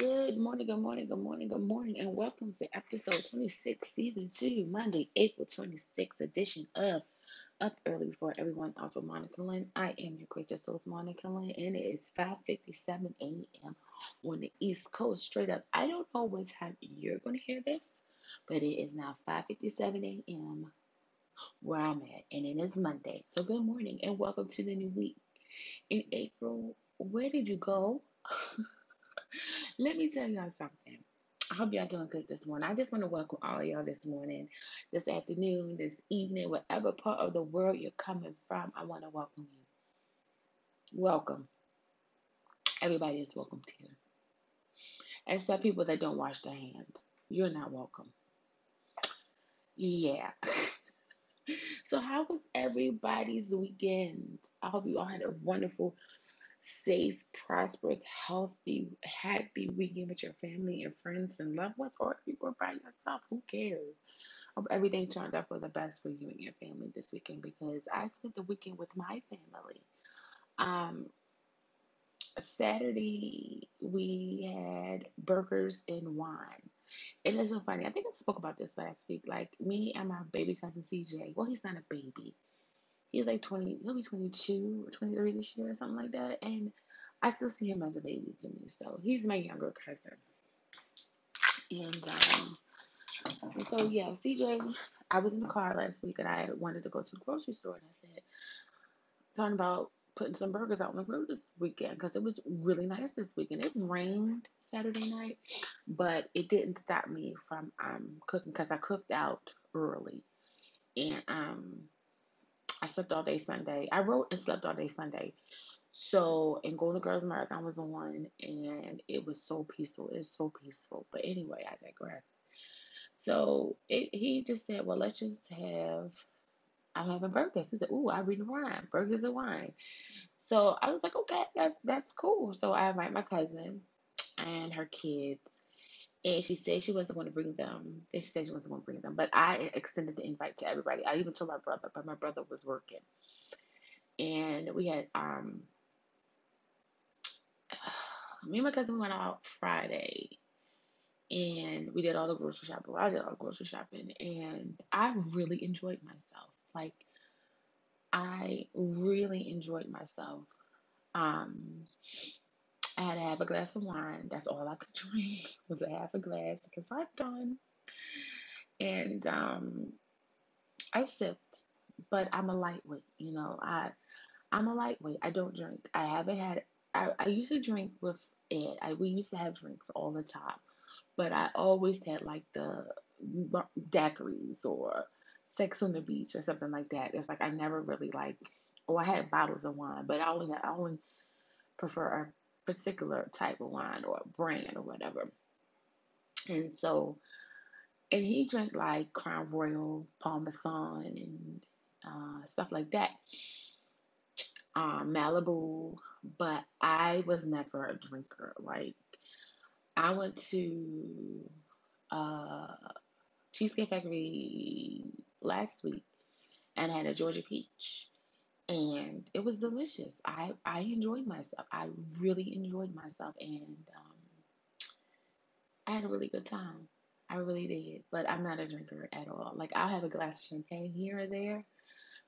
Good morning, good morning, good morning, good morning, and welcome to episode 26, season 2, Monday, April 26th edition of Up Early Before Everyone else with Monica Lynn. I am your gracious host, Monica Lynn, and it is 5.57 a.m. on the East Coast. Straight up, I don't know what time you're going to hear this, but it is now 5.57 a.m. where I'm at, and it is Monday. So good morning, and welcome to the new week. In April, where did you go? Let me tell y'all something. I hope y'all doing good this morning. I just want to welcome all y'all this morning, this afternoon, this evening, whatever part of the world you're coming from. I want to welcome you. Welcome. Everybody is welcome here. Except people that don't wash their hands. You're not welcome. Yeah. so, how was everybody's weekend? I hope you all had a wonderful safe, prosperous, healthy, happy weekend with your family and friends and loved ones, or if you were by yourself, who cares? Hope everything turned out for the best for you and your family this weekend because I spent the weekend with my family. Um, Saturday we had burgers and wine. And it's so funny. I think I spoke about this last week. Like me and my baby cousin CJ. Well, he's not a baby he's like 20, he'll be 22 or 23 this year or something like that. And I still see him as a baby to me. So he's my younger cousin. And, um, so, yeah, CJ, I was in the car last week and I wanted to go to the grocery store and I said, talking about putting some burgers out on the grill this weekend because it was really nice this weekend. It rained Saturday night, but it didn't stop me from um, cooking because I cooked out early. And um, I slept all day Sunday. I wrote and slept all day Sunday. So, and Golden Girls Marathon was on, and it was so peaceful. It's so peaceful. But anyway, I digress. So it, he just said, "Well, let's just have." I'm having burgers. He said, "Ooh, I read wine, burgers and wine." So I was like, "Okay, that's that's cool." So I invite my cousin and her kids, and she said she wasn't going to bring them. And she said she wasn't going to bring them. But I extended the invite to everybody. I even told my brother, but my brother was working. And we had um me and my cousin went out Friday and we did all the grocery shopping. Well, I did all the grocery shopping and I really enjoyed myself. Like I really enjoyed myself. Um I had to have a glass of wine. That's all I could drink was a half a glass because I'm done. And um, I sipped, but I'm a lightweight. You know, I I'm a lightweight. I don't drink. I haven't had. I, I used to drink with Ed. I we used to have drinks all the time, but I always had like the daiquiris or Sex on the Beach or something like that. It's like I never really like. Oh, I had bottles of wine, but I only I only prefer particular type of wine or brand or whatever. And so, and he drank like Crown Royal, Parmesan, and uh, stuff like that. Um, Malibu, but I was never a drinker. Like, I went to uh, Cheesecake Factory last week and had a Georgia peach and it was delicious. I I enjoyed myself. I really enjoyed myself, and um, I had a really good time. I really did. But I'm not a drinker at all. Like I'll have a glass of champagne here or there,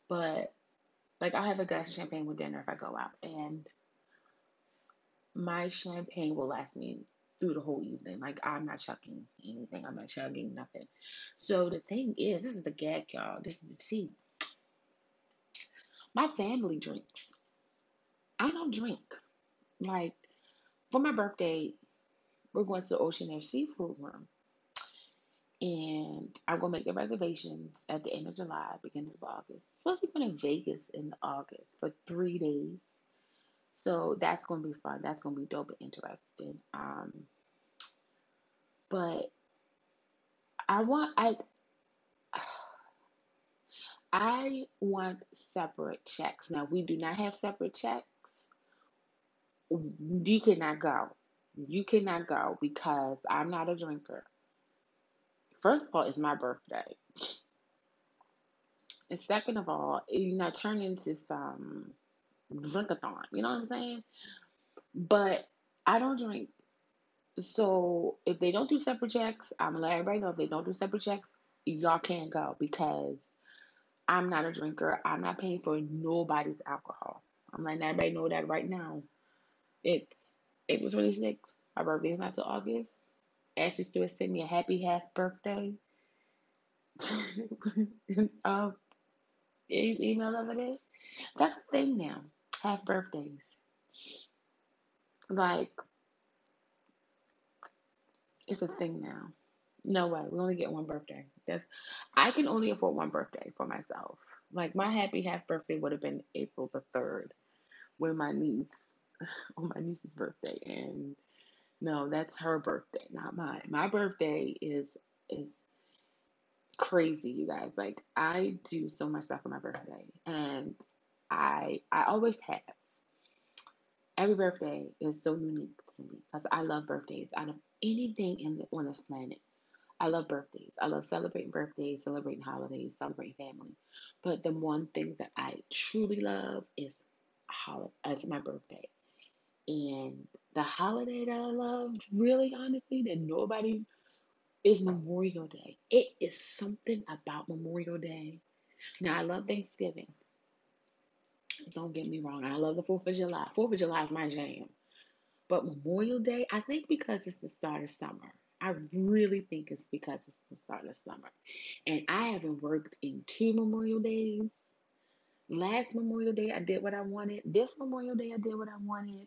but like I'll have a glass of champagne with dinner if I go out, and my champagne will last me through the whole evening. Like I'm not chugging anything. I'm not chugging nothing. So the thing is, this is the gag, y'all. This is the tea. My family drinks. I don't drink. Like, for my birthday, we're going to the Oceanaire Seafood Room. And I'm going to make the reservations at the end of July, beginning of August. Supposed to be going to Vegas in August for three days. So that's going to be fun. That's going to be dope and interesting. Um, but I want, I, I want separate checks. Now, we do not have separate checks. You cannot go. You cannot go because I'm not a drinker. First of all, it's my birthday. And second of all, you know, turn into some drinkathon. You know what I'm saying? But I don't drink So if they don't do separate checks, I'm gonna let everybody know if they don't do separate checks, y'all can't go because I'm not a drinker. I'm not paying for nobody's alcohol. I'm letting everybody know that right now. It's April 26th. My birthday is not till August. Ashley Stewart sent me a happy half birthday um, e- email of it. That's the thing now. Half birthdays. Like, it's a thing now. No way. We only get one birthday. That's I can only afford one birthday for myself. Like my happy half birthday would have been April the third, when my niece on my niece's birthday, and no, that's her birthday, not mine. My birthday is is crazy, you guys. Like I do so much stuff for my birthday, and I I always have. Every birthday is so unique to me because I love birthdays. Out of anything in the, on this planet, I love birthdays. I love celebrating birthdays, celebrating holidays, celebrating family. But the one thing that I truly love is holiday. It's uh, my birthday, and the holiday that I love, really honestly, that nobody is Memorial Day. It is something about Memorial Day. Now I love Thanksgiving. Don't get me wrong. I love the Fourth of July. Fourth of July is my jam. But Memorial Day, I think because it's the start of summer. I really think it's because it's the start of summer. And I haven't worked in two Memorial Days. Last Memorial Day, I did what I wanted. This Memorial Day, I did what I wanted.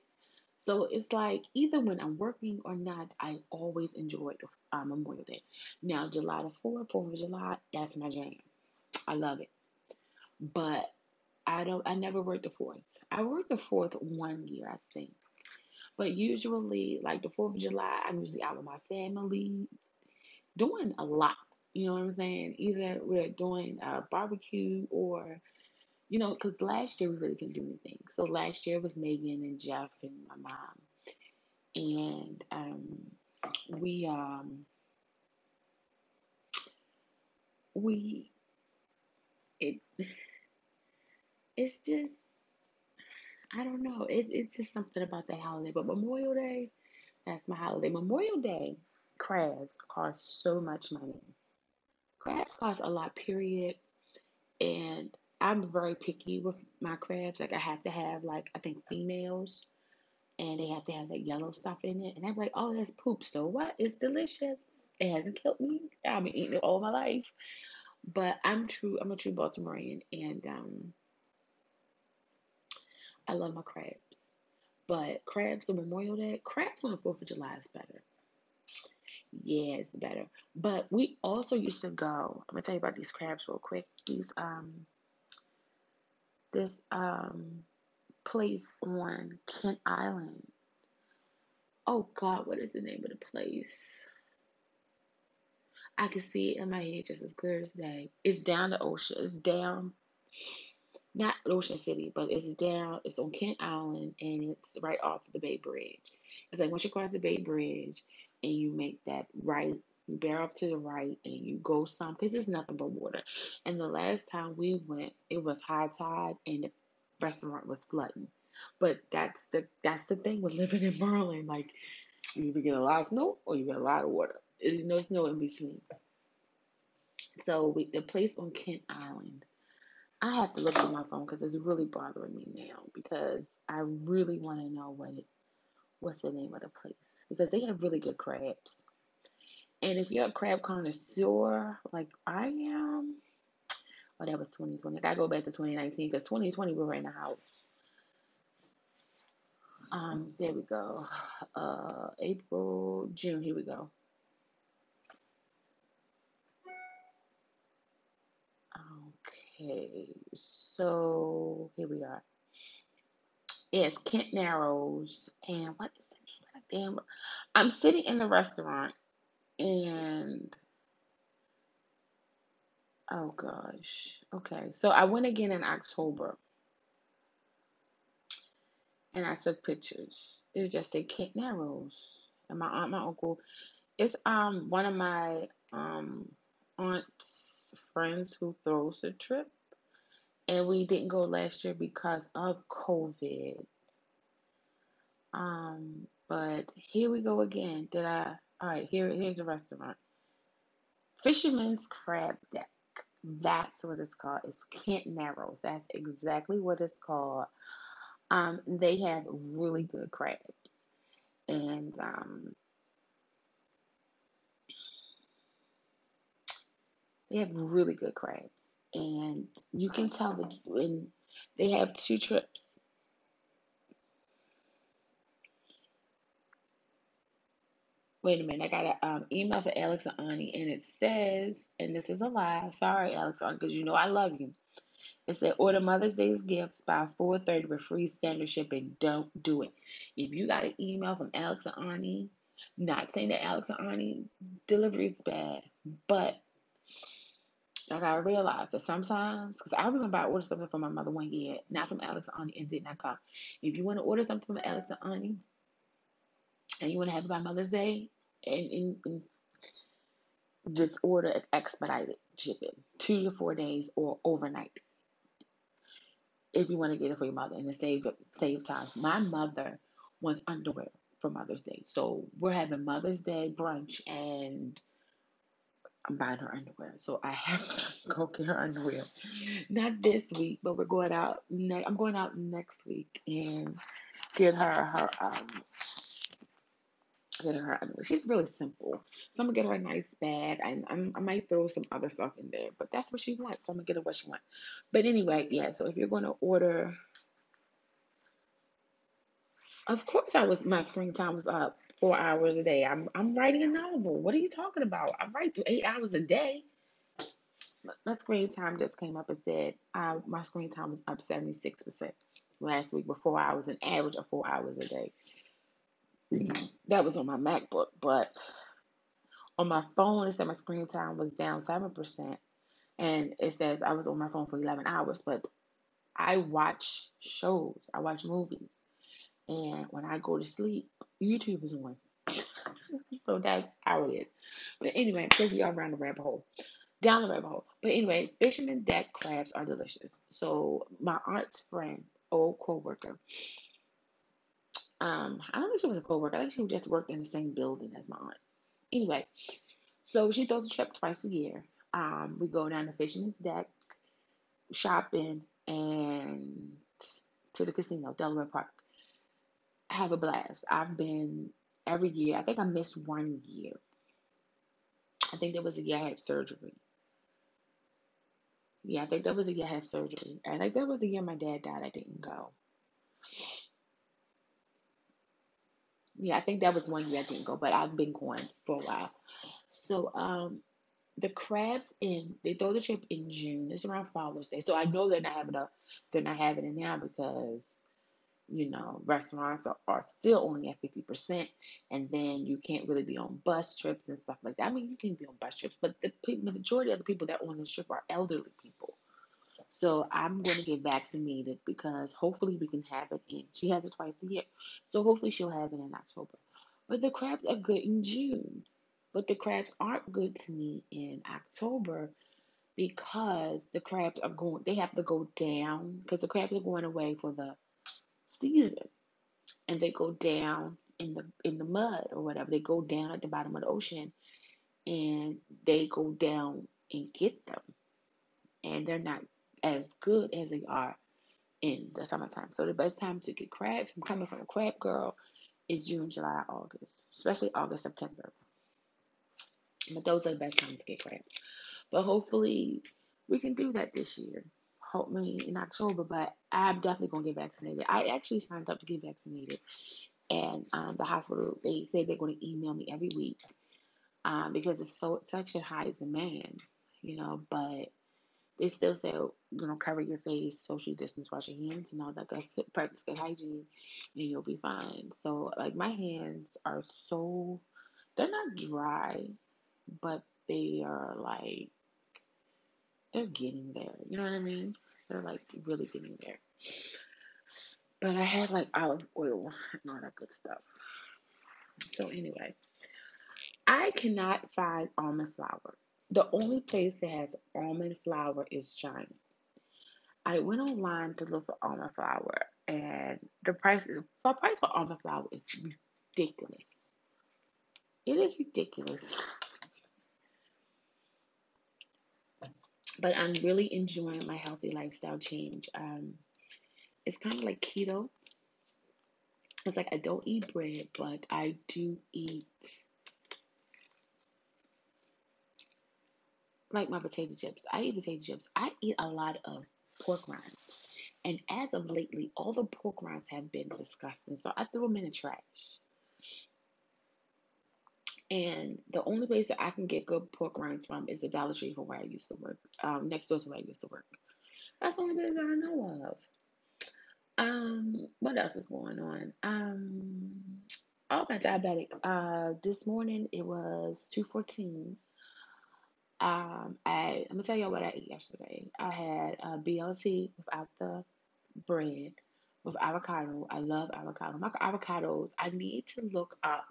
So it's like either when I'm working or not, I always enjoy uh, Memorial Day. Now, July the 4th, 4th of July, that's my jam. I love it. But I don't. I never worked the fourth. I worked the fourth one year, I think. But usually, like the Fourth of July, I'm usually out with my family, doing a lot. You know what I'm saying? Either we're doing a barbecue or, you know, because last year we really couldn't do anything. So last year was Megan and Jeff and my mom, and um, we um we it it's just I don't know. It's it's just something about that holiday. But Memorial Day, that's my holiday. Memorial Day crabs cost so much money. Crabs cost a lot, period. And I'm very picky with my crabs. Like I have to have like I think females and they have to have that yellow stuff in it. And I'm like, oh that's poop. So what? It's delicious. It hasn't killed me. I've been eating it all my life. But I'm true I'm a true Baltimorean and um I love my crabs. But crabs on Memorial Day, crabs on the Fourth of July is better. Yeah, it's better. But we also used to go. I'm gonna tell you about these crabs real quick. These um this um place on Kent Island. Oh God, what is the name of the place? I can see it in my head just as clear as day. It's down the ocean. It's down, not Ocean City, but it's down. It's on Kent Island, and it's right off the Bay Bridge. It's like once you cross the Bay Bridge, and you make that right, you bear off to the right, and you go some because it's nothing but water. And the last time we went, it was high tide, and the restaurant was flooding. But that's the that's the thing with living in Maryland. Like you either get a lot of snow or you get a lot of water. There's no snow in between. So we, the place on Kent Island, I have to look at my phone because it's really bothering me now because I really want to know what it what's the name of the place because they have really good crabs. And if you're a crab connoisseur like I am, oh that was 2020. I gotta go back to 2019 because 2020 we were in the house. Um, there we go. Uh, April, June. Here we go. Okay, so here we are. It's Kent Narrows, and what is the name of the damn? I'm sitting in the restaurant, and oh gosh, okay. So I went again in October, and I took pictures. It's just a Kent Narrows, and my aunt, my uncle. It's um one of my um aunt's friends who throws the trip. and we didn't go last year because of COVID. Um, But here we go again. Did I? All right, here here's a restaurant. Fisherman's Crab Deck. That's what it's called. It's Kent Narrows. That's exactly what it's called. Um, they have really good crabs, and um, they have really good crabs, and you can tell that when they have two trips. Wait a minute, I got an um, email for Alex and Ani, and it says, and this is a lie. Sorry, Alex because you know I love you. It said order Mother's Day's gifts by 4:30 with free standard shipping. Don't do it. If you got an email from Alex and Ani, not saying that Alex and Ani delivery is bad, but I gotta realize that sometimes, because I remember I ordered something from my mother one year, not from Alex and Ani, and did not come. If you want to order something from Alex and Ani, and you want to have it by Mother's Day, and, and, and just order an expedited shipping, two to four days or overnight if you want to get it for your mother and to save save time. My mother wants underwear for Mother's Day, so we're having Mother's Day brunch, and buying her underwear. So I have to go get her underwear. Not this week, but we're going out. I'm going out next week and get her her um get her underwear. She's really simple, so I'm gonna get her a nice bag, and I'm, I might throw some other stuff in there. But that's what she wants, so I'm gonna get her what she wants. But anyway, yeah. So if you're gonna order, of course I was. My screen time was up four hours a day. I'm I'm writing a novel. What are you talking about? I write through eight hours a day. My screen time just came up and said uh, my screen time was up 76% last week before I was an average of four hours a day. That was on my MacBook, but on my phone, it said my screen time was down 7%. And it says I was on my phone for 11 hours, but I watch shows, I watch movies. And when I go to sleep, YouTube is on. so that's how it is. But anyway, take y'all around the rabbit hole down the rabbit hole. But anyway, fisherman deck crabs are delicious. So my aunt's friend, old co-worker, um, I don't think she was a co-worker. I think she just worked in the same building as my aunt. Anyway, so she throws a trip twice a year. Um, we go down to Fisherman's Deck, shopping, and to the casino, Delaware Park. Have a blast. I've been every year. I think I missed one year. I think there was a year I had surgery. Yeah, I think that was a year I had surgery. I think that was the year my dad died. I didn't go. Yeah, I think that was one year I didn't go, but I've been going for a while. So, um, the crabs in they throw the trip in June. It's around Father's Day, so I know they're not having a they're not having it now because you know restaurants are, are still only at fifty percent, and then you can't really be on bus trips and stuff like that. I mean, you can be on bus trips, but the, the majority of the people that on the trip are elderly people. So I'm going to get vaccinated because hopefully we can have it in. She has it twice a year, so hopefully she'll have it in October. But the crabs are good in June. But the crabs aren't good to me in October because the crabs are going, they have to go down because the crabs are going away for the season and they go down in the in the mud or whatever. They go down at the bottom of the ocean and they go down and get them. And they're not as good as they are in the summertime. So the best time to get crabs, I'm coming from a crab girl, is June, July, August, especially August, September. But those are the best times to get crabs. But hopefully we can do that this year. Me in October, but I'm definitely gonna get vaccinated. I actually signed up to get vaccinated, and um, the hospital they say they're to email me every week um, because it's so such a high demand, you know. But they still say, you know, cover your face, social distance, wash your hands, and all that good. Practice good hygiene, and you'll be fine. So, like, my hands are so, they're not dry, but they are like, they're getting there. You know what I mean? They're like really getting there. But I had like olive oil and all that good stuff. So, anyway, I cannot find almond flour. The only place that has almond flour is China. I went online to look for almond flour, and the price is the price for almond flour is ridiculous. It is ridiculous. But I'm really enjoying my healthy lifestyle change. Um, it's kind of like keto. It's like I don't eat bread, but I do eat like my potato chips. I eat potato chips. I eat a lot of pork rinds. And as of lately, all the pork rinds have been disgusting. So I threw them in the trash. And the only place that I can get good pork rinds from is the Dollar Tree from where I used to work, um, next door to where I used to work. That's the only place that I know of. Um, what else is going on? Um, oh, my diabetic. Uh, this morning it was two fourteen. Um, I I'm gonna tell y'all what I ate yesterday. I had a BLT without the bread with avocado. I love avocado. My avocados. I need to look up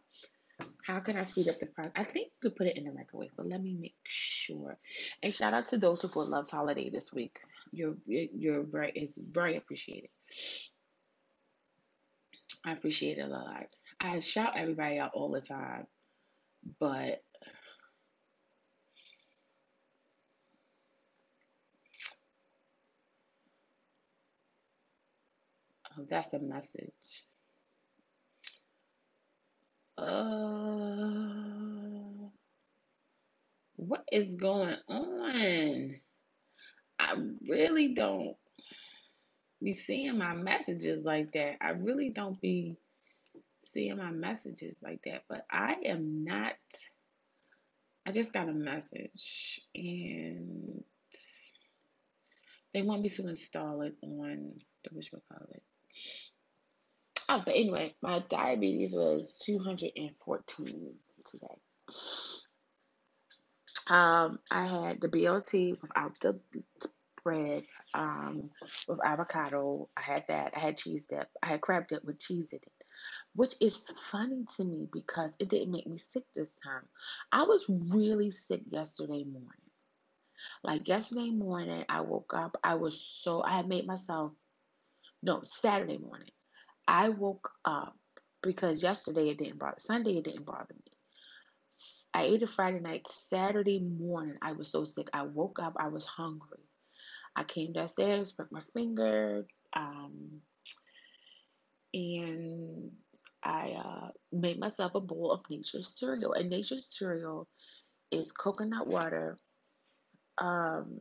how can I speed up the process? I think you could put it in the microwave, but let me make sure. And shout out to those who put Love's Holiday this week. You're you're very it's very appreciated. I appreciate it a lot. I shout everybody out all the time, but oh, that's a message. Uh, what is going on? I really don't be seeing my messages like that. I really don't be seeing my messages like that. But I am not. I just got a message and they want me to install it on the which call it. Oh, but anyway, my diabetes was 214 today. Um, I had the BLT without the bread, um, with avocado. I had that. I had cheese dip. I had crab dip with cheese in it, which is funny to me because it didn't make me sick this time. I was really sick yesterday morning. Like yesterday morning, I woke up. I was so I had made myself no Saturday morning. I woke up because yesterday it didn't bother, Sunday it didn't bother me. I ate it Friday night. Saturday morning, I was so sick. I woke up, I was hungry. I came downstairs, pricked my finger, um, and I uh, made myself a bowl of nature's cereal. And nature's cereal is coconut water, um,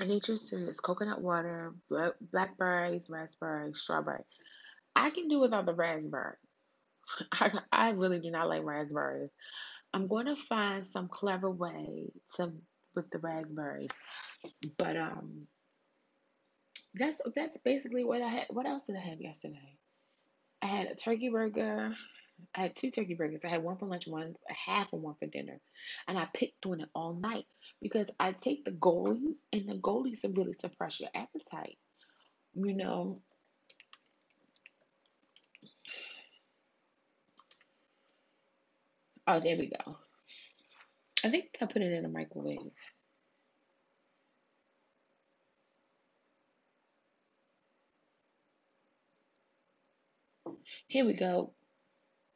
Nature's Cereal coconut water, blackberries, raspberries, strawberry. I can do without the raspberries. I, I really do not like raspberries. I'm going to find some clever way to with the raspberries, but um, that's that's basically what I had. What else did I have yesterday? I had a turkey burger. I had two turkey burgers. I had one for lunch, one half and one for dinner. And I picked doing it all night because I take the Golis and the Golis really suppress your appetite. You know. Oh, there we go. I think I put it in a microwave. Here we go.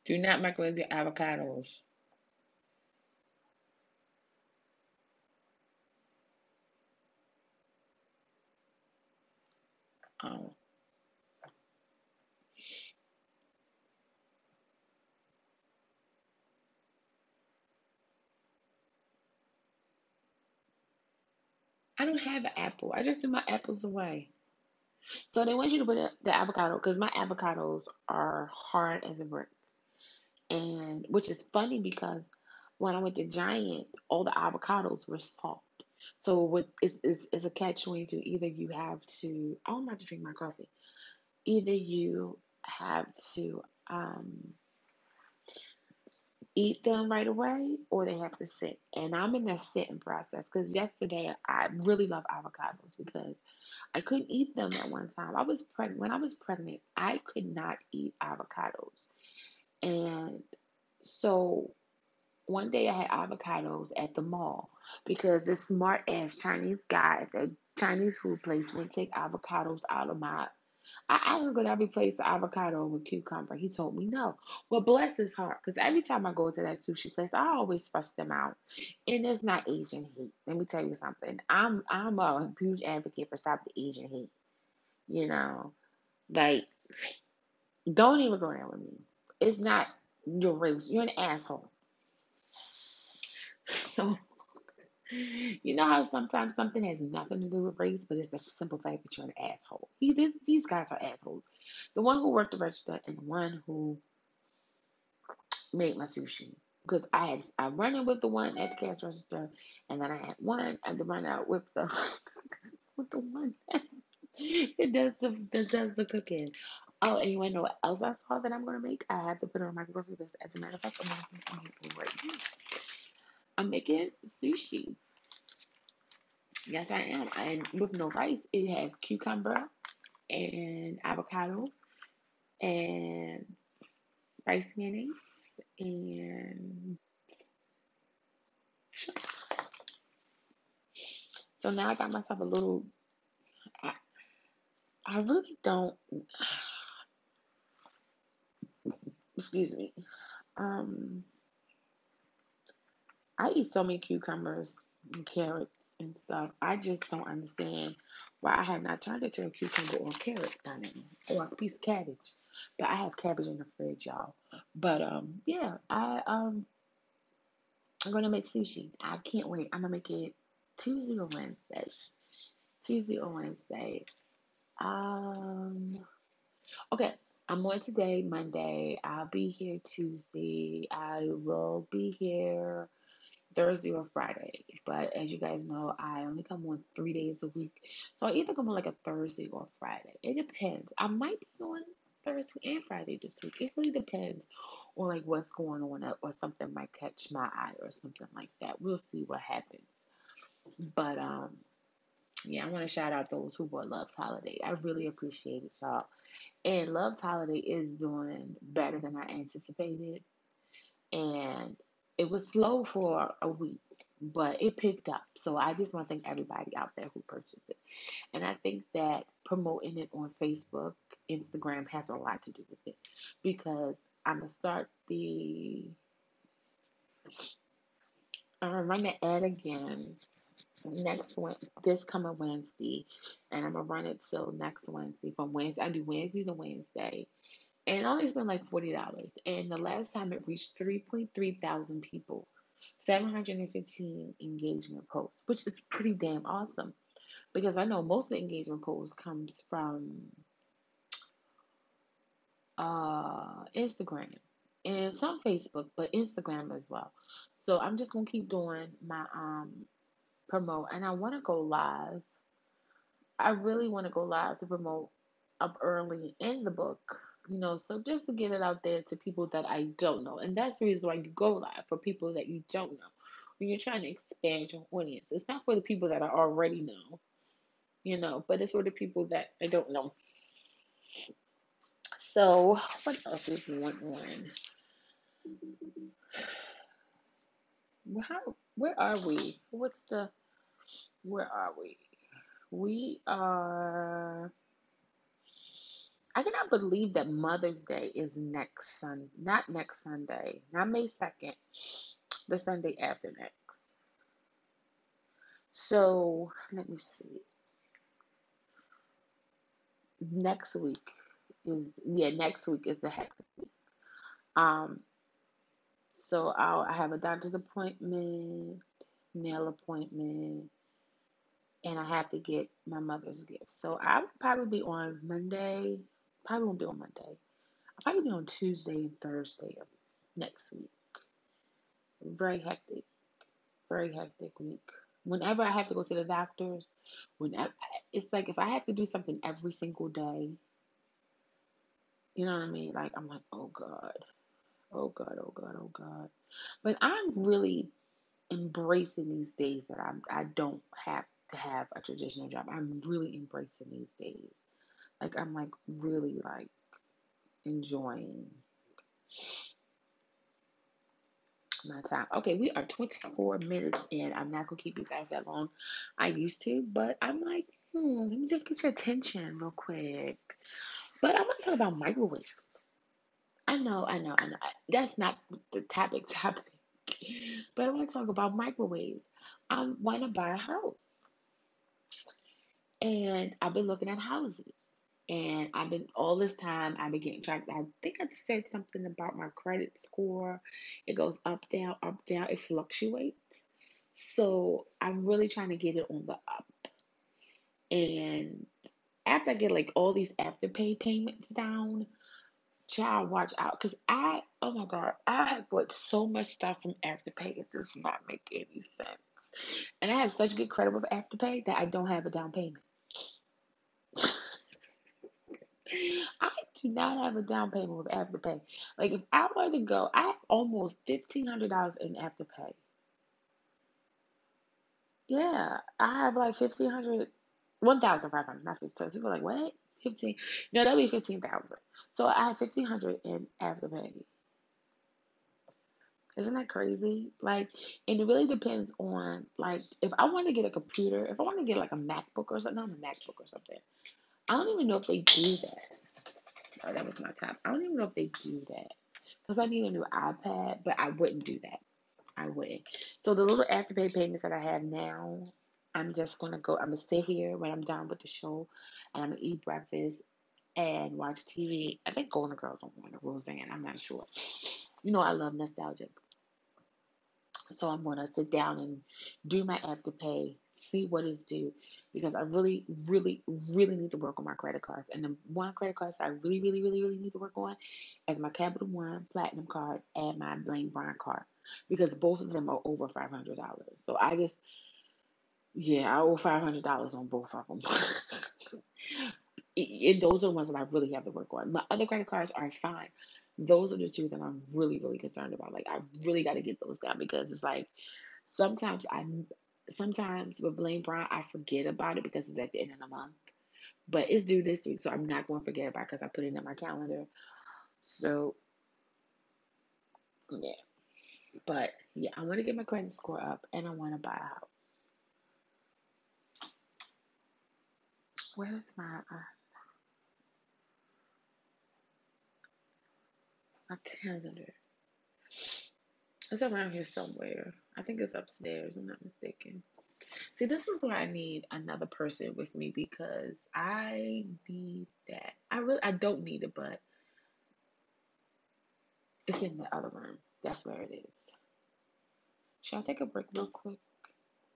Do not microwave your avocados. Um, I don't have an apple. I just threw my apples away. So they want you to put the avocado because my avocados are hard as a brick and which is funny because when I went to Giant, all the avocados were soft. So with it's, it's, it's a catch twenty two. Either you have to oh, I'm about to drink my coffee. Either you have to um, eat them right away, or they have to sit. And I'm in that sitting process because yesterday I really love avocados because I couldn't eat them at one time. I was pregnant when I was pregnant. I could not eat avocados and so one day I had avocados at the mall because this smart ass Chinese guy at the Chinese food place would take avocados out of my I asked him could I replace the avocado with cucumber. He told me no. Well, bless his heart, because every time I go to that sushi place, I always fuss them out, and it's not Asian hate. Let me tell you something. I'm I'm a huge advocate for stop the Asian hate. You know, like don't even go there with me. It's not your race. You're an asshole. So you know how sometimes something has nothing to do with race, but it's the simple fact that you're an asshole. He, this, these guys are assholes. The one who worked the register and the one who made my sushi. Because I had I run in with the one at the cash register, and then I had one at the run out with the with the one that does the that does the cooking. Oh, and you want to know what else I saw that I'm gonna make? I have to put it on my grocery list. As a matter of fact, I'm making it right now. I'm making sushi. Yes, I am. And with no rice, it has cucumber and avocado and rice mayonnaise and so now I got myself a little. I, I really don't. Excuse me. Um, I eat so many cucumbers and carrots and stuff. I just don't understand why I have not turned it to a cucumber or a carrot done or a piece of cabbage. But I have cabbage in the fridge, y'all. But um, yeah, I um, I'm gonna make sushi. I can't wait. I'm gonna make it Tuesday or Wednesday. Tuesday or Wednesday. Um, okay. I'm on today, Monday. I'll be here Tuesday. I will be here Thursday or Friday. But as you guys know, I only come on three days a week. So I either come on like a Thursday or Friday. It depends. I might be on Thursday and Friday this week. It really depends on like what's going on or something might catch my eye or something like that. We'll see what happens. But um yeah, I want to shout out those who bought Love's Holiday. I really appreciate it, y'all. And Love's Holiday is doing better than I anticipated. And it was slow for a week, but it picked up. So I just want to thank everybody out there who purchased it. And I think that promoting it on Facebook, Instagram has a lot to do with it because I'm going to start the. I'm gonna run the ad again next one this coming Wednesday, and I'm gonna run it till next Wednesday. From Wednesday, I do Wednesday to Wednesday, and only spent like forty dollars. And the last time it reached three point three thousand people, seven hundred and fifteen engagement posts, which is pretty damn awesome. Because I know most of the engagement posts comes from uh, Instagram and some Facebook, but Instagram as well. So I'm just gonna keep doing my um promote, and I want to go live. I really want to go live to promote up early in the book you know, so just to get it out there to people that I don't know. And that's the reason why you go live for people that you don't know. When you're trying to expand your audience, it's not for the people that I already know, you know, but it's for the people that I don't know. So, what else is going on? How, where are we? What's the, where are we? We are I cannot believe that Mother's Day is next Sun, not next Sunday, not May 2nd, the Sunday after next. So let me see. Next week is yeah, next week is the hectic week. Um, so I'll I have a doctor's appointment, nail appointment, and I have to get my mother's gift. So I will probably be on Monday, Probably won't be on Monday. I'll probably be on Tuesday and Thursday of next week. Very hectic. Very hectic week. Whenever I have to go to the doctors, whenever it's like if I have to do something every single day, you know what I mean? Like I'm like, oh God. Oh God, oh God, oh God. But I'm really embracing these days that I'm I don't have to have a traditional job. I'm really embracing these days. Like I'm like really like enjoying my time. Okay, we are 24 minutes in. I'm not gonna keep you guys that long. I used to, but I'm like, Hmm, let me just get your attention real quick. But I want to talk about microwaves. I know, I know, I know. That's not the topic topic. But I want to talk about microwaves. I want to buy a house. And I've been looking at houses. And I've been all this time I've been getting tracked. I think I said something about my credit score. It goes up, down, up, down. It fluctuates. So I'm really trying to get it on the up. And after I get like all these afterpay payments down, child, watch out. Cause I, oh my God, I have bought so much stuff from Afterpay. It does not make any sense. And I have such good credit with Afterpay that I don't have a down payment. I do not have a down payment with Afterpay. Like if I were to go, I have almost fifteen hundred dollars in Afterpay. Yeah, I have like fifteen hundred, one thousand five hundred, not fifteen. People are like, what? Fifteen? No, that'll be fifteen thousand. So I have fifteen hundred in Afterpay. Isn't that crazy? Like, and it really depends on like if I want to get a computer, if I want to get like a MacBook or something, not a MacBook or something. I don't even know if they do that. Oh, that was my top. I don't even know if they do that because I need a new iPad, but I wouldn't do that. I wouldn't. So the little afterpay payments that I have now, I'm just gonna go. I'm gonna sit here when I'm done with the show, and I'm gonna eat breakfast and watch TV. I think Golden Girls on one Roseanne. I'm not sure. You know, I love nostalgia. So I'm gonna sit down and do my afterpay, see what is due, because I really, really, really need to work on my credit cards. And the one credit card I really, really, really, really need to work on is my Capital One Platinum card and my Lane Bryant card, because both of them are over five hundred dollars. So I just, yeah, I owe five hundred dollars on both of them. those are the ones that I really have to work on. My other credit cards are fine. Those are the two that I'm really, really concerned about. Like I really got to get those down because it's like sometimes I, sometimes with Lane Bryant I forget about it because it's at the end of the month. But it's due this week, so I'm not going to forget about it because I put it in my calendar. So yeah, but yeah, I want to get my credit score up and I want to buy a house. Where's my uh, my calendar? It's around here somewhere. I think it's upstairs. I'm not mistaken. See, this is why I need another person with me because I need that. I really, I don't need it, but it's in the other room. That's where it is. Should I take a break real quick?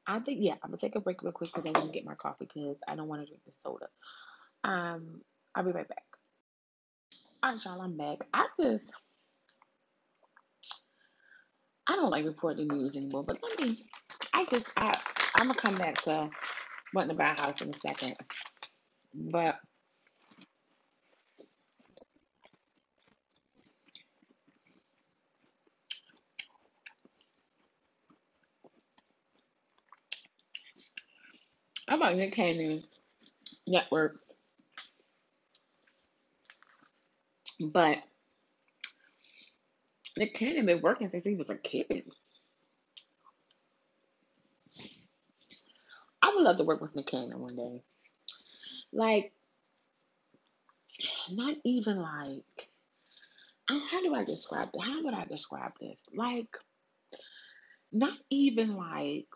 I think yeah, I'm gonna take a break real quick because I want to get my coffee because I don't want to drink the soda. Um, I'll be right back. All right, y'all, I'm back. I just I don't like reporting the news anymore, but let me. I just I I'm gonna come back to wanting to buy a house in a second, but I'm about Nick Cannon network, but Nick Cannon been working since he was a kid. I would love to work with Cannon one day. Like, not even like, uh, how do I describe it? How would I describe this? Like, not even like,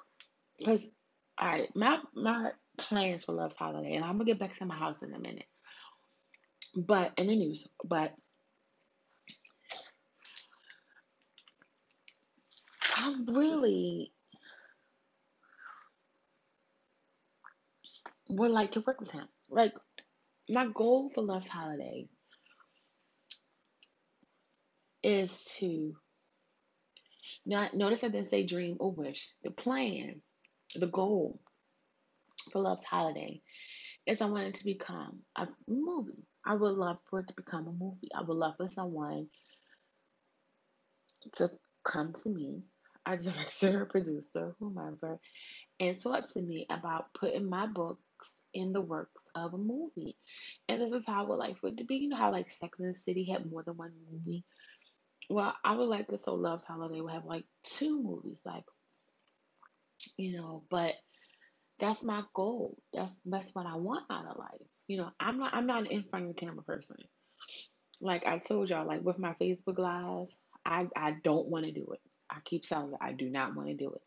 because I my my plans for Love's Holiday, and I'm gonna get back to my house in a minute. But in the news, but I really would like to work with him. Like my goal for Love's Holiday is to not notice I didn't say dream or wish. The plan, the goal for Love's Holiday is I want it to become a movie. I would love for it to become a movie. I would love for someone to come to me, a director, producer, whomever, and talk to me about putting my books in the works of a movie. And this is how I would like for it to be. You know how like Sex and the City had more than one movie? Well, I would like to so Love's Holiday would have like two movies, like you know, but that's my goal. That's that's what I want out of life. You know, I'm not I'm not an in front of the camera person. Like I told y'all, like with my Facebook Live, I I don't want to do it. I keep telling you, I do not want to do it.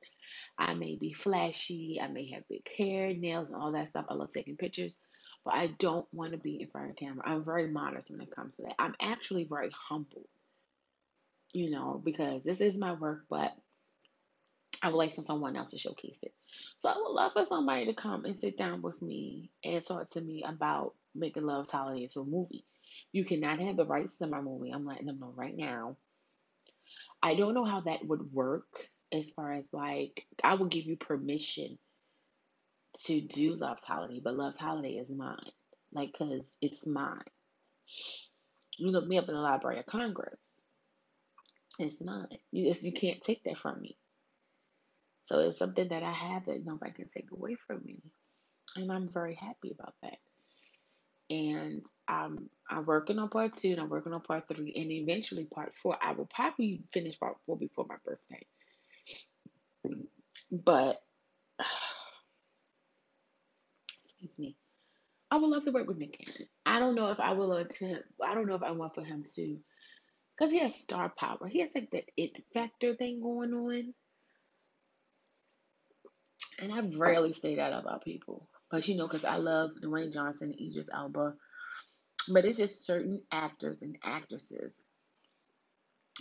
I may be flashy, I may have big hair, nails, and all that stuff. I love taking pictures, but I don't want to be in front of the camera. I'm very modest when it comes to that. I'm actually very humble, you know, because this is my work, but I would like for someone else to showcase it. So I would love for somebody to come and sit down with me and talk to me about making Love's Holiday into a movie. You cannot have the rights to my movie. I'm letting them know right now. I don't know how that would work as far as like I will give you permission to do Love's Holiday, but Love's Holiday is mine. Like, cause it's mine. You look me up in the Library of Congress. It's mine. You just you can't take that from me. So it's something that I have that nobody can take away from me. And I'm very happy about that. And um, I'm working on part two and I'm working on part three and eventually part four. I will probably finish part four before my birthday. But excuse me. I would love to work with Nick Cannon. I don't know if I will attempt I don't know if I want for him to because he has star power. He has like that it factor thing going on. And I rarely say that about people. But you know, because I love Dwayne Johnson Idris Elba. But it's just certain actors and actresses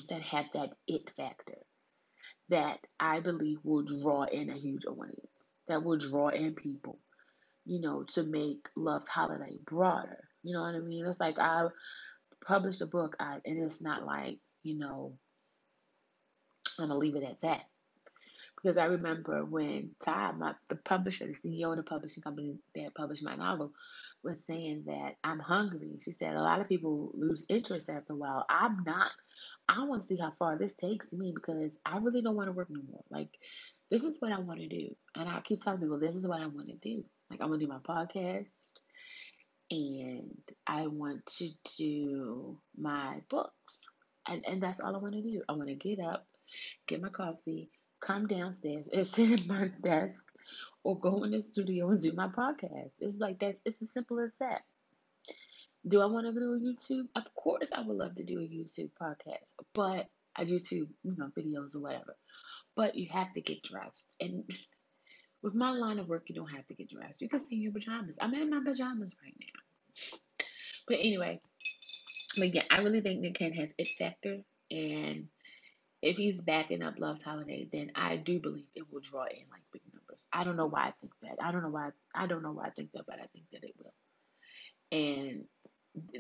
that have that it factor that I believe will draw in a huge audience, that will draw in people, you know, to make Love's Holiday broader. You know what I mean? It's like I published a book, I, and it's not like, you know, I'm gonna leave it at that. Because I remember when Todd, my, the publisher, the CEO of the publishing company that published my novel, was saying that I'm hungry. She said a lot of people lose interest after a while. I'm not. I want to see how far this takes me because I really don't want to work no more. Like, this is what I want to do. And I keep telling people, this is what I want to do. Like, I want to do my podcast and I want to do my books. And, and that's all I want to do. I want to get up, get my coffee, come downstairs and sit at my desk or go in the studio and do my podcast. It's like that's it's as simple as that. Do I want to do a YouTube? Of course I would love to do a YouTube podcast, but a YouTube, you know, videos or whatever. But you have to get dressed. And with my line of work, you don't have to get dressed. You can see your pajamas. I'm in my pajamas right now. But anyway, but yeah, I really think Nick Cannon has it factor and if he's backing up Love's Holiday, then I do believe it will draw in like big numbers. I don't know why I think that. I don't know why I don't know why I think that, but I think that it will. And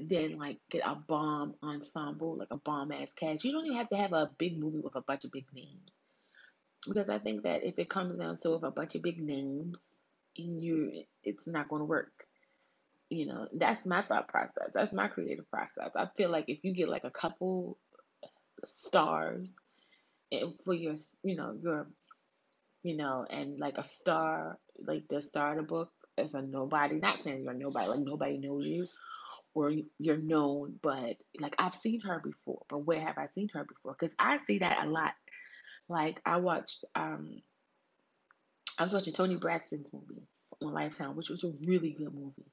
then like get a bomb ensemble, like a bomb ass cast. You don't even have to have a big movie with a bunch of big names. Because I think that if it comes down to a bunch of big names, and you it's not gonna work. You know, that's my thought process. That's my creative process. I feel like if you get like a couple stars for your you know your you know and like a star like the star of the book is a nobody not saying you're nobody like nobody knows you or you're known but like i've seen her before but where have i seen her before? Because i see that a lot. Like i watched um i was watching Toni Braxton's movie on lifetime which was a really good movie.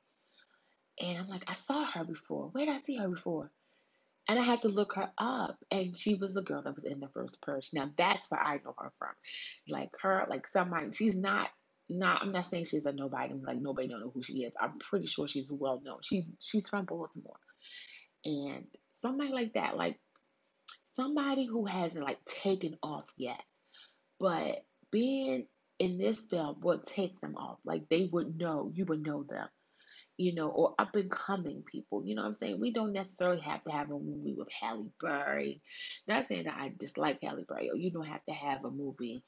And i'm like i saw her before. Where did i see her before and I had to look her up, and she was the girl that was in the first purge. Now that's where I know her from. Like her, like somebody. She's not. Not. I'm not saying she's a nobody. Like nobody don't know who she is. I'm pretty sure she's well known. She's she's from Baltimore, and somebody like that, like somebody who hasn't like taken off yet, but being in this film would take them off. Like they would know. You would know them you know, or up and coming people. You know what I'm saying? We don't necessarily have to have a movie with Halle Berry. Not saying that I dislike Halle Berry, or you don't have to have a movie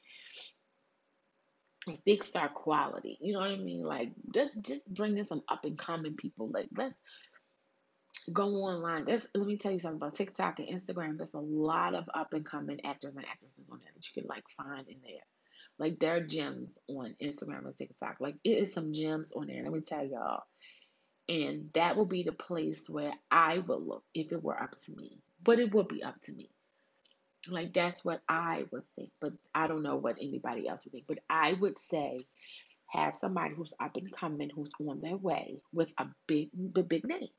big star quality. You know what I mean? Like just just bring in some up and coming people. Like let's go online. There's let me tell you something about TikTok and Instagram. There's a lot of up and coming actors and actresses on there that you can like find in there. Like there are gems on Instagram and TikTok. Like it is some gems on there. Let me tell y'all. And that will be the place where I would look if it were up to me. But it would be up to me. Like that's what I would think. But I don't know what anybody else would think. But I would say have somebody who's up and coming, who's on their way with a big, big, big names.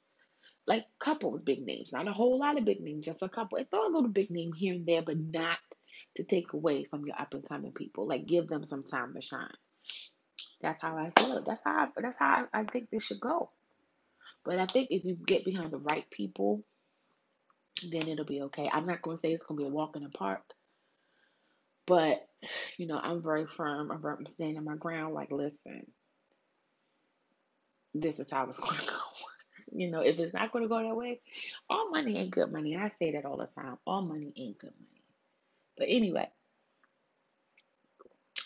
Like couple with big names, not a whole lot of big names, just a couple. Throw a little big name here and there, but not to take away from your up and coming people. Like give them some time to shine. That's how I feel. That's how I, that's how I, I think this should go. But I think if you get behind the right people, then it'll be okay. I'm not going to say it's going to be a walk in the park, but you know, I'm very firm. I'm, standing my ground. Like, listen, this is how it's going to go. you know, if it's not going to go that way, all money ain't good money. And I say that all the time. All money ain't good money. But anyway,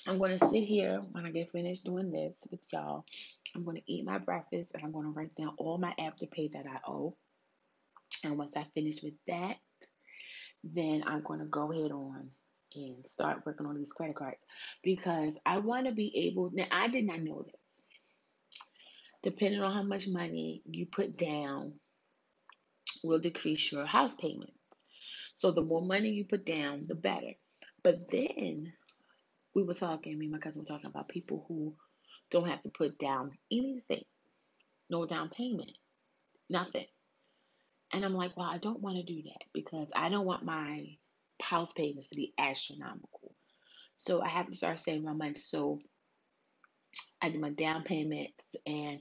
I'm going to sit here when I get finished doing this with y'all. I'm going to eat my breakfast and I'm going to write down all my afterpay that I owe. And once I finish with that, then I'm going to go ahead on and start working on these credit cards because I want to be able. Now, I did not know this. Depending on how much money you put down, will decrease your house payment. So the more money you put down, the better. But then we were talking, me and my cousin were talking about people who don't have to put down anything, no down payment, nothing. And I'm like, well, I don't want to do that because I don't want my house payments to be astronomical. So I have to start saving my money. So I do my down payments and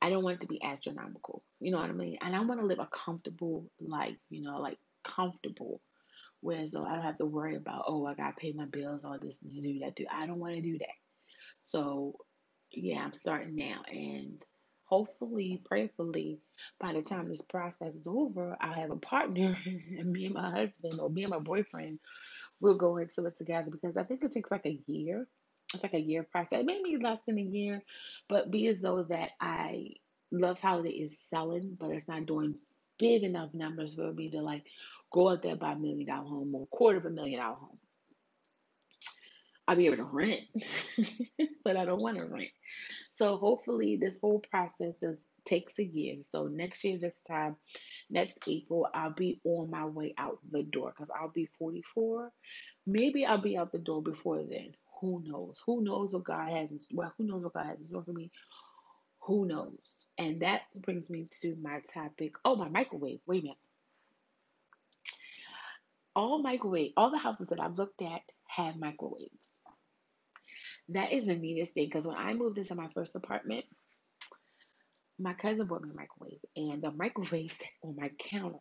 I don't want it to be astronomical. You know what I mean? And I want to live a comfortable life, you know, like comfortable. Whereas though I don't have to worry about, oh, I gotta pay my bills, all this to do that. Do I don't want to do that. So yeah, I'm starting now and hopefully, prayerfully, by the time this process is over, I'll have a partner and me and my husband or me and my boyfriend we'll go into it together because I think it takes like a year. It's like a year process, maybe less than a year, but be as though that I Love's Holiday is selling, but it's not doing big enough numbers for me to like go out there buy a million dollar home or quarter of a million dollar home. I'll be able to rent, but I don't want to rent. So hopefully this whole process does takes a year. So next year this time, next April, I'll be on my way out the door because I'll be 44. Maybe I'll be out the door before then. Who knows? Who knows what God has in well, who knows what God has in store for me? Who knows? And that brings me to my topic. Oh, my microwave. Wait a minute. All microwave, all the houses that I've looked at have microwaves. That is the neatest thing because when I moved into my first apartment, my cousin bought me a microwave, and the microwave sat on my counter.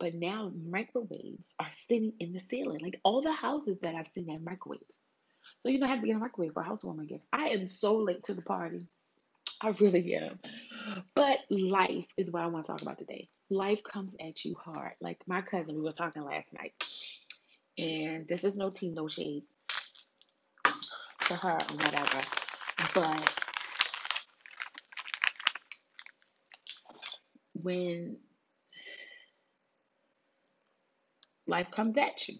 But now microwaves are sitting in the ceiling. Like all the houses that I've seen have microwaves. So you don't have to get a microwave for a housewarming gift. I am so late to the party. I really am. But life is what I want to talk about today. Life comes at you hard. Like my cousin, we were talking last night. And this is no tea, no shade to her or whatever. But when life comes at you,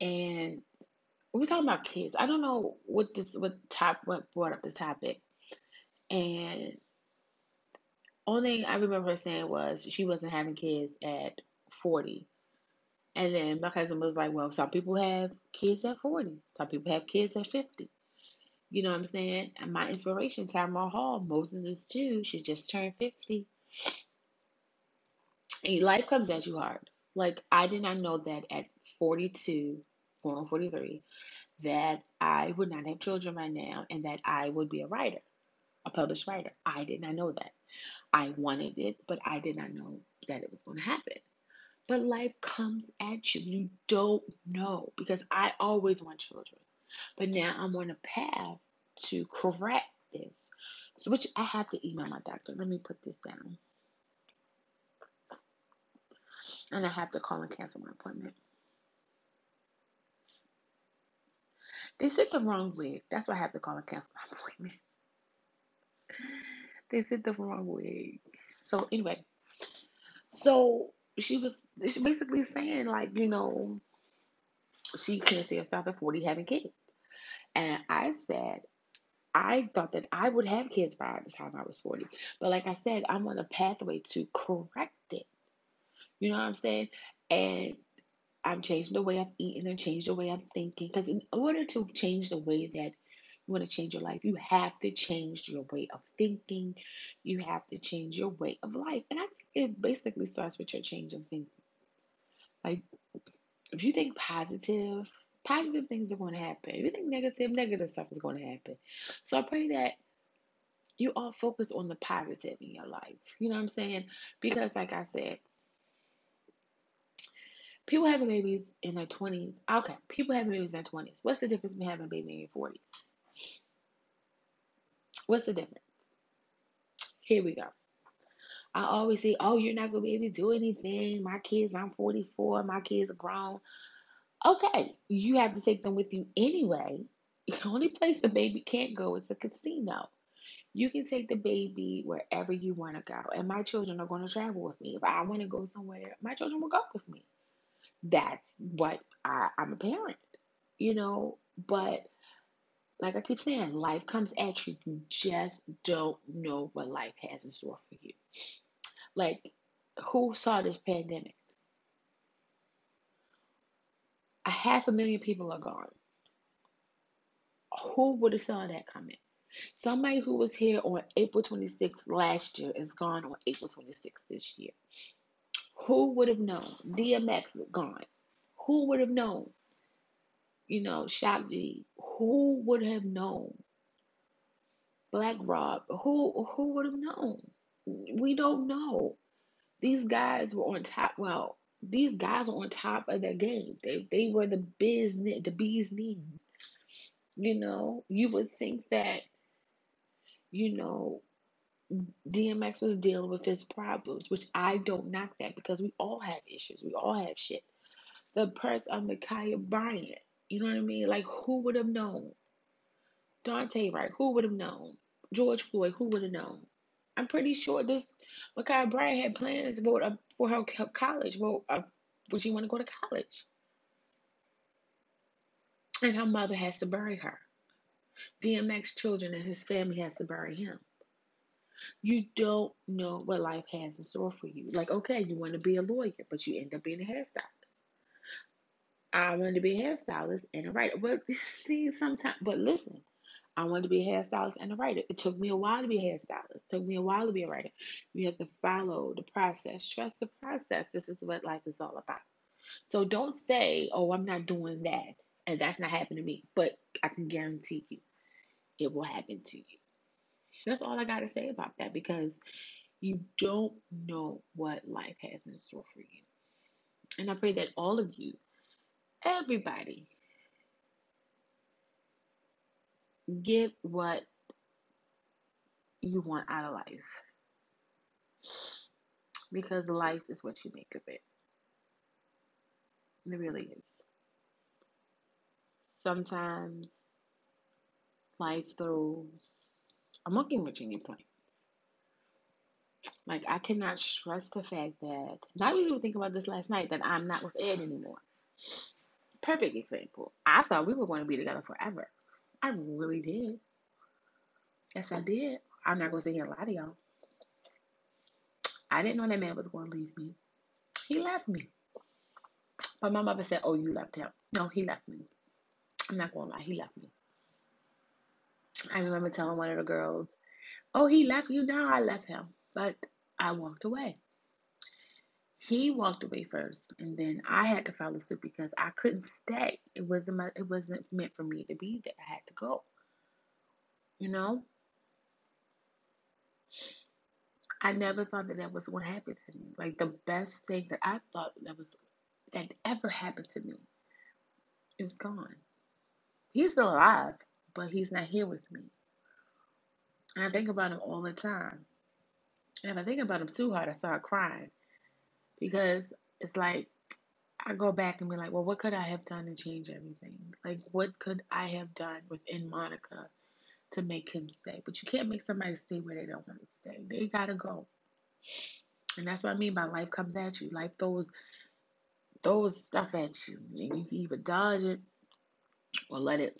and we were talking about kids. I don't know what this what top what brought up this topic, and only thing I remember her saying was she wasn't having kids at forty. And then my cousin was like, well, some people have kids at 40. Some people have kids at 50. You know what I'm saying? And my inspiration, Tamron Hall, Moses is two. She just turned 50. And life comes at you hard. Like, I did not know that at 42, going on 43, that I would not have children right now and that I would be a writer, a published writer. I did not know that. I wanted it, but I did not know that it was going to happen. But life comes at you. You don't know because I always want children. But now I'm on a path to correct this. So which I have to email my doctor. Let me put this down. And I have to call and cancel my appointment. They sent the wrong wig. That's why I have to call and cancel my appointment. They sent the wrong wig. So anyway, so she was she basically saying like you know she can't see herself at 40 having kids. And i said i thought that i would have kids by the time i was 40 but like i said i'm on a pathway to correct it. You know what i'm saying? And i'm changing the way i'm eating and changing the way i'm thinking. Because in order to change the way that want to change your life, you have to change your way of thinking. You have to change your way of life. And I think it basically starts with your change of thinking. Like, if you think positive, positive things are going to happen. If you think negative, negative stuff is going to happen. So I pray that you all focus on the positive in your life. You know what I'm saying? Because, like I said, people having babies in their 20s. Okay, people having babies in their 20s. What's the difference between having a baby in your 40s? What's the difference? Here we go. I always say, oh, you're not going to be able to do anything. My kids, I'm 44. My kids are grown. Okay, you have to take them with you anyway. The only place the baby can't go is a casino. You can take the baby wherever you want to go. And my children are going to travel with me. If I want to go somewhere, my children will go with me. That's what I, I'm a parent, you know. But like I keep saying, life comes at you. You just don't know what life has in store for you. Like, who saw this pandemic? A half a million people are gone. Who would have saw that coming? Somebody who was here on April 26th last year is gone on April 26th this year. Who would have known? DMX is gone. Who would have known? You know, Shock G. Who would have known? Black Rob. Who who would have known? We don't know. These guys were on top. Well, these guys were on top of their game. They they were the business, the bee's knees. You know, you would think that you know, DMX was dealing with his problems, which I don't knock that because we all have issues. We all have shit. The birth of Ma'Khia Bryant, you know what I mean? Like, who would have known? Daunte Wright, who would have known? George Floyd, who would have known? I'm pretty sure this Ma'Khia Bryant had plans for, uh, for her college. Well, uh, would she want to go to college? And her mother has to bury her. DMX children and his family has to bury him. You don't know what life has in store for you. Like, okay, you want to be a lawyer, but you end up being a hairstylist. I wanted to be a hairstylist and a writer. But see, sometimes, but listen, I wanted to be a hairstylist and a writer. It took me a while to be a hairstylist. It took me a while to be a writer. You have to follow the process, trust the process. This is what life is all about. So don't say, oh, I'm not doing that. And that's not happening to me. But I can guarantee you, it will happen to you. That's all I got to say about that because you don't know what life has in store for you. And I pray that all of you, everybody, get what you want out of life. Because life is what you make of it. It really is. Sometimes life throws a monkey wrench in your plans. Like I cannot stress the fact that not even think about this last night that I'm not with Ed anymore. Perfect example. I thought we were going to be together forever. I really did. Yes, I did. I'm not going to sit here and lie to y'all. I didn't know that man was going to leave me. He left me. But my mother said, Oh, you left him. No, he left me. I'm not going to lie. He left me. I remember telling one of the girls, Oh, he left you? No, I left him. But I walked away. He walked away first, and then I had to follow suit because I couldn't stay. It wasn't my, it wasn't meant for me to be there. I had to go. You know, I never thought that that was what happened to me. Like the best thing that I thought that was that ever happened to me is gone. He's still alive, but he's not here with me. And I think about him all the time. And if I think about him too hard, I start crying because it's like I go back and be like, well, what could I have done to change everything? Like, what could I have done within Monica to make him stay? But you can't make somebody stay where they don't want to stay. They gotta go. And that's what I mean by life comes at you. Life throws throws stuff at you. And you can either dodge it or let it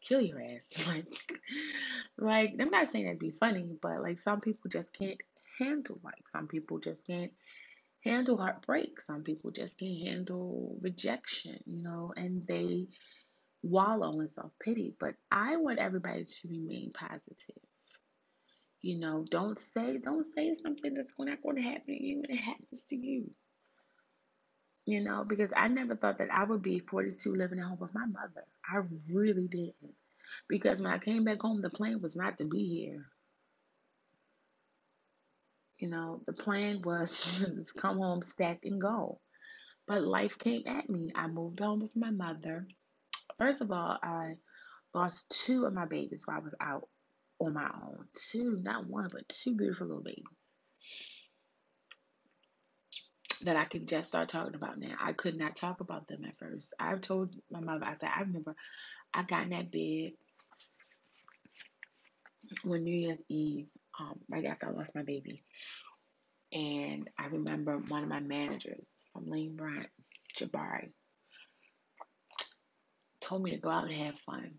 kill your ass. Like, like I'm not saying that'd be funny, but like some people just can't handle life. Some people just can't handle heartbreak. Some people just can't handle rejection, you know, and they wallow in self pity, but I want everybody to remain positive. You know, don't say don't say something that's not going to happen to you when it happens to you. You know, because I never thought that I would be 42 living at home with my mother. I really didn't. Because when I came back home, the plan was not to be here. You know, the plan was to come home, stack, and go. But life came at me. I moved home with my mother. First of all, I lost two of my babies while I was out on my own. Two, not one, but two beautiful little babies that I can just start talking about now. I could not talk about them at first. I've told my mother, I said, I remember I got in that bed on New Year's Eve, um, right after I lost my baby. And I remember one of my managers from Lane Bryant, Jabari, told me to go out and have fun.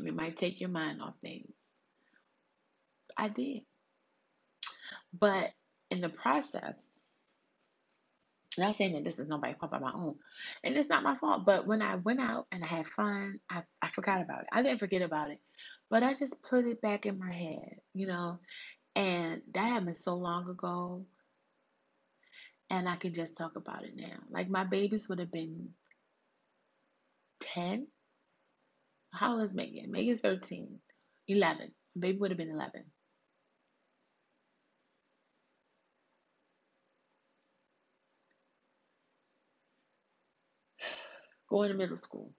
It might take your mind off things. I did. But in the process, not saying that this is nobody's fault by my own, and it's not my fault. But when I went out and I had fun, I I forgot about it. I didn't forget about it, but I just put it back in my head, you know. And that happened so long ago, and I can just talk about it now. Like my babies would have been ten. How old is Megan? Megan's 13. 11. Baby would have been 11. Going to middle school.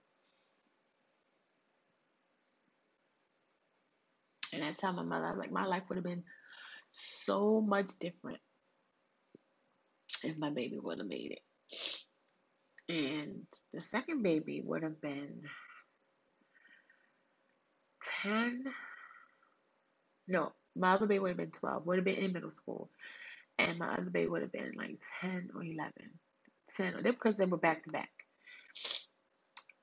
And I tell my mother, like, my life would have been so much different if my baby would have made it. And the second baby would have been 10. No, my other baby would have been 12, would have been in middle school. And my other baby would have been like 10 or 11. 10, because they were back to back.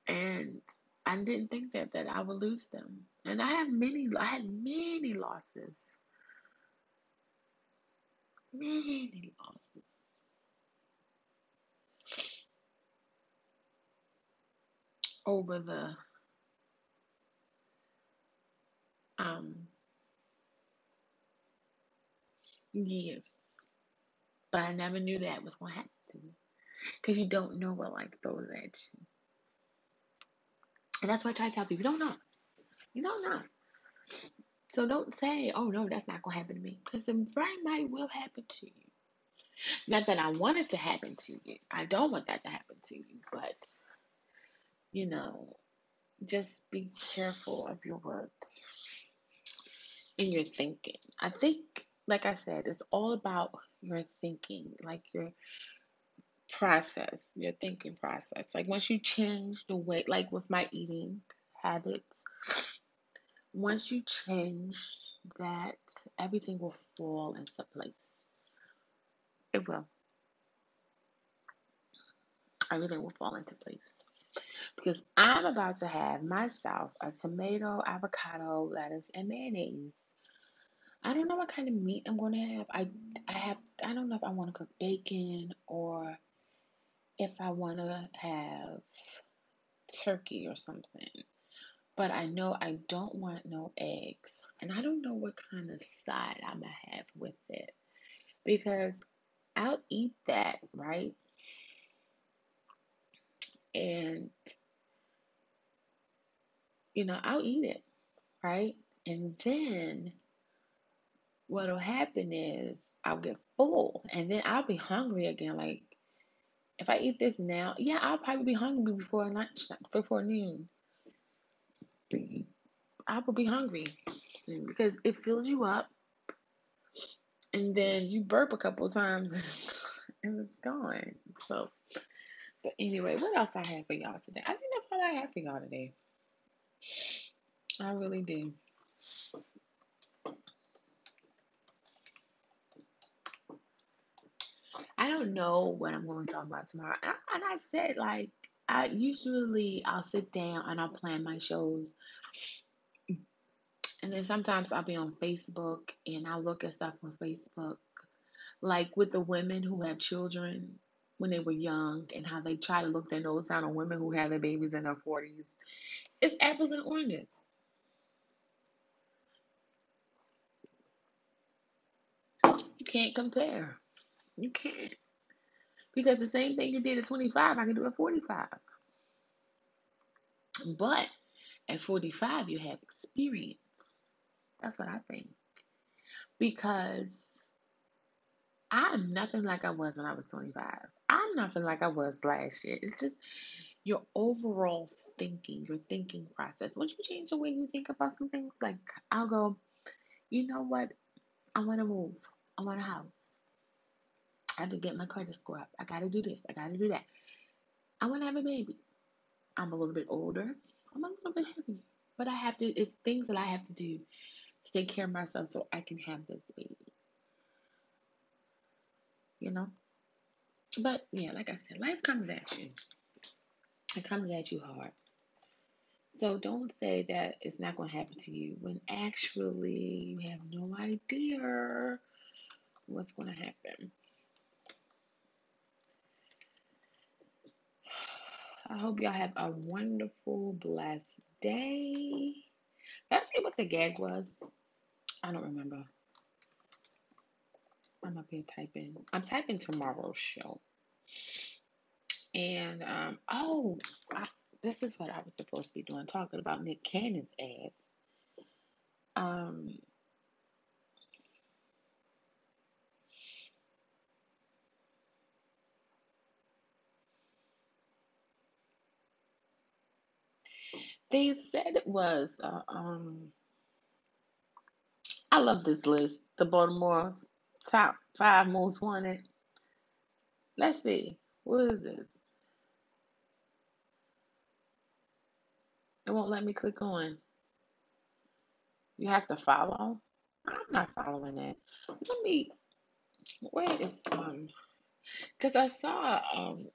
And I didn't think that, that I would lose them. And I have many, I had many losses. Many losses. Over the um years. But I never knew that was going to happen to me. Because you don't know what life throws at you. And that's why I try to tell people, you don't know. You don't know. So don't say, oh no, that's not going to happen to me. Because it very might will happen to you. Not that I want it to happen to you. I don't want that to happen to you. But, you know, just be careful of your words and your thinking. I think, like I said, it's all about your thinking, like your process, your thinking process. Like once you change the way, like with my eating habits, once you change that, everything will fall into place. It will. Everything will fall into place. Because I'm about to have myself a tomato, avocado, lettuce, and mayonnaise. I don't know what kind of meat I'm going to have. I I have I don't know if I want to cook bacon or if I want to have turkey or something. But I know I don't want no eggs. And I don't know what kind of side I'm going to have with it. Because I'll eat that, right? And, you know, I'll eat it, right? And then what'll happen is I'll get full and then I'll be hungry again. Like, if I eat this now, yeah, I'll probably be hungry before lunch, before noon. I will be hungry soon because it fills you up, and then you burp a couple times, and it's gone. So, but anyway, what else I have for y'all today? I think that's all I have for y'all today. I really do. I don't know what I'm going to talk about tomorrow. And I, and I said, like, I usually I'll sit down and I'll plan my shows. And then sometimes I'll be on Facebook and I'll look at stuff on Facebook. Like with the women who have children, when they were young and how they try to look their nose down on women who have their babies in their 40s. It's apples and oranges. You can't compare. You can't. Because the same thing you did at 25, I can do at 45. But at 45, you have experience. That's what I think. Because I'm nothing like I was when I was 25. I'm nothing like I was last year. It's just your overall thinking, your thinking process. Once you change the way you think about some things, like I'll go, you know what? I want to move. I want a house. I have to get my credit score up. I got to do this. I got to do that. I want to have a baby. I'm a little bit older. I'm a little bit heavy. But I have to, it's things that I have to do to take care of myself so I can have this baby. You know? But yeah, like I said, life comes at you. It comes at you hard. So don't say that it's not going to happen to you when actually you have no idea what's going to happen. I hope y'all have a wonderful, blessed day. Let's see what the gag was. I don't remember. I'm up here typing. I'm typing tomorrow's show. And um, oh, I, this is what I was supposed to be doing, talking about Nick Cannon's ass. Um, they said it was. Uh, um, I love this list. The Baltimore top five most wanted. Let's see. What is this? It won't let me click on. You have to follow. I'm not following that. Let me. Where is um? Because I saw um.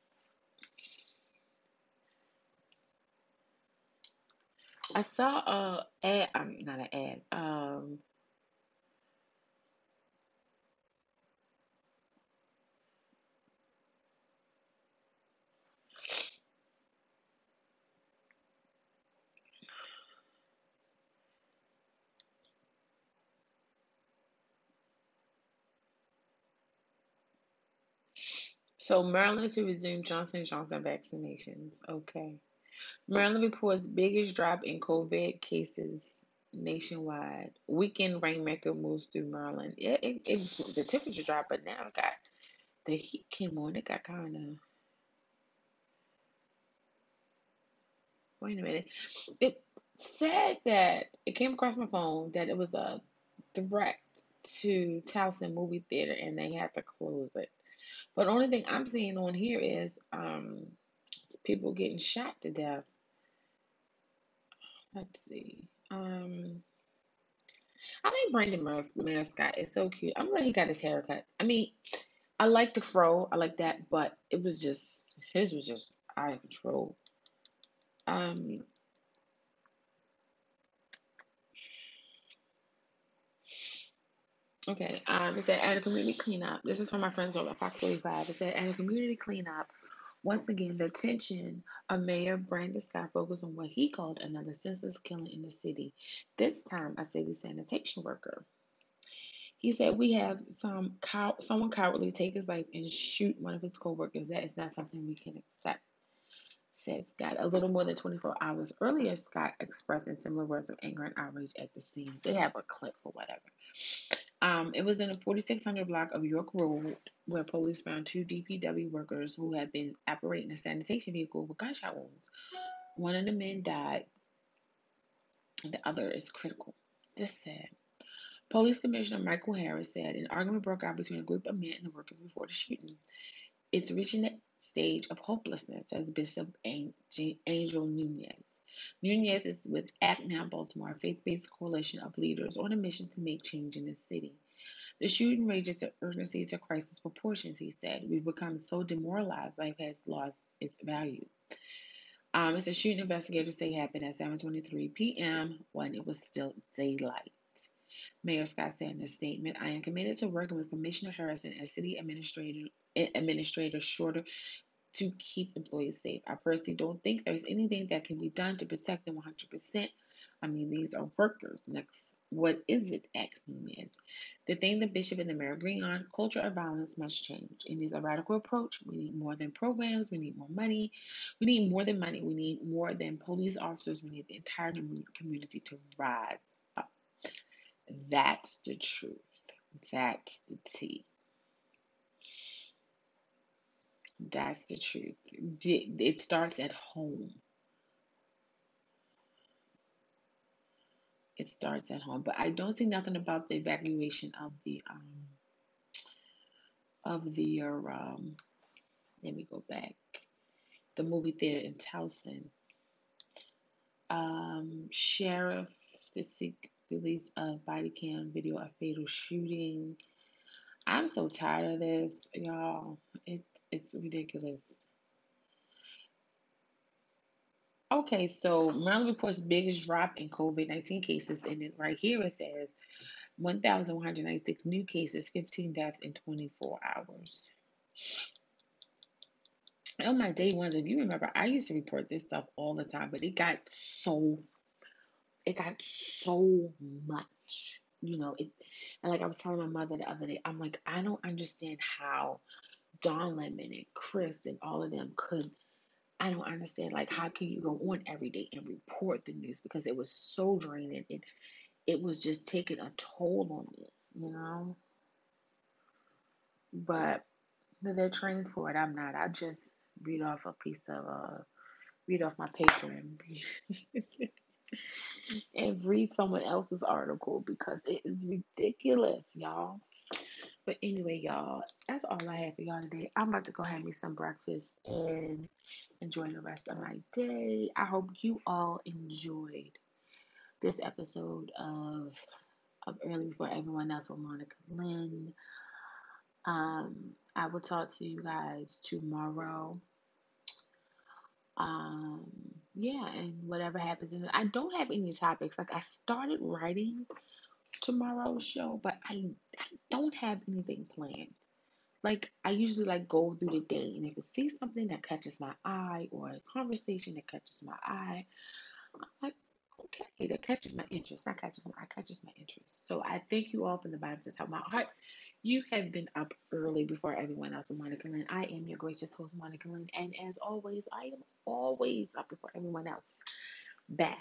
I saw a ad. I'm um, not an ad. Um. So Maryland to resume Johnson Johnson vaccinations. Okay. Maryland reports biggest drop in COVID cases nationwide. Weekend rainmaker moves through Maryland. It, it, it the temperature dropped, but now it got the heat came on. It got kind of. Wait a minute. It said that it came across my phone that it was a threat to Towson movie theater and they had to close it. But the only thing I'm seeing on here is um, people getting shot to death. Let's see. Um, I think Brandon Mascott is so cute. I'm glad he got his haircut. I mean, I like the fro, I like that, but it was just his was just out of control. Um, Okay, um, it said at a community cleanup. This is from my friends over at Fox 45. It said at a community cleanup, once again, the attention of Mayor Brandon Scott focused on what he called another senseless killing in the city. This time, a city sanitation worker. He said, "We have some cow- someone cowardly take his life and shoot one of his coworkers. That is not something we can accept." Said Scott. A little more than 24 hours earlier, Scott expressing similar words of anger and outrage at the scene. They have a clip or whatever. Um, it was in a 4600 block of York Road where police found two DPW workers who had been operating a sanitation vehicle with gunshot wounds. One of the men died, the other is critical. This said, Police Commissioner Michael Harrison said an argument broke out between a group of men and the workers before the shooting. It's reaching the stage of hopelessness, says Bishop Angel Nunez. Nunez is with Act Now Baltimore, a faith based coalition of leaders on a mission to make change in the city. The shooting rages to urgency to crisis proportions, he said. We've become so demoralized, life has lost its value. Um, it's a shooting investigators say happened at 7:23 p.m. when it was still daylight. Mayor Scott said in a statement, "I am committed to working with Commissioner Harrison and City Administrator Administrator shorter to keep employees safe. I personally don't think there's anything that can be done to protect them 100%. I mean, these are workers. Next, what is it? Asked Nunez. The thing the bishop and the mayor agree on: culture of violence must change. It needs a radical approach. We need more than programs. We need more money. We need more than money. We need more than police officers. We need the entire community to rise up. That's the truth. That's the tea. That's the truth. It starts at home. It starts at home. But I don't see nothing about the evacuation of the um of the um let me go back. The movie theater in Towson. Um, sheriff to seek release of body cam video of fatal shooting. I'm so tired of this, y'all. It, it's ridiculous. Okay, so Maryland reports biggest drop in COVID 19 cases, and then right here it says 1,196 new cases, 15 deaths in 24 hours. On my day ones, if you remember, I used to report this stuff all the time, but it got so, it got so much you know, it, and like I was telling my mother the other day, I'm like, I don't understand how Don Lemon and Chris and all of them could. I don't understand, like, how can you go on every day and report the news because it was so draining and it was just taking a toll on me, you know. But they're trained for it. I'm not. I just read off a piece of uh, read off my paper and and read someone else's article because it is ridiculous, y'all. But anyway, y'all, that's all I have for y'all today. I'm about to go have me some breakfast and enjoy the rest of my day. I hope you all enjoyed this episode of of Early Before Everyone Else with Monica Lynn. Um, I will talk to you guys tomorrow. Um, yeah, and whatever happens. And I don't have any topics. Like I started writing tomorrow's show, but I, I don't have anything planned. Like I usually like go through the day and if I see something that catches my eye or a conversation that catches my eye, I'm like, okay, that catches my interest. That catches my, catches my interest. So I thank you all from the bottom of my heart. You have been up early before everyone else Monica Lynn. I am your gracious host, Monica Lynn. And as always, I am always up before everyone else. Bath,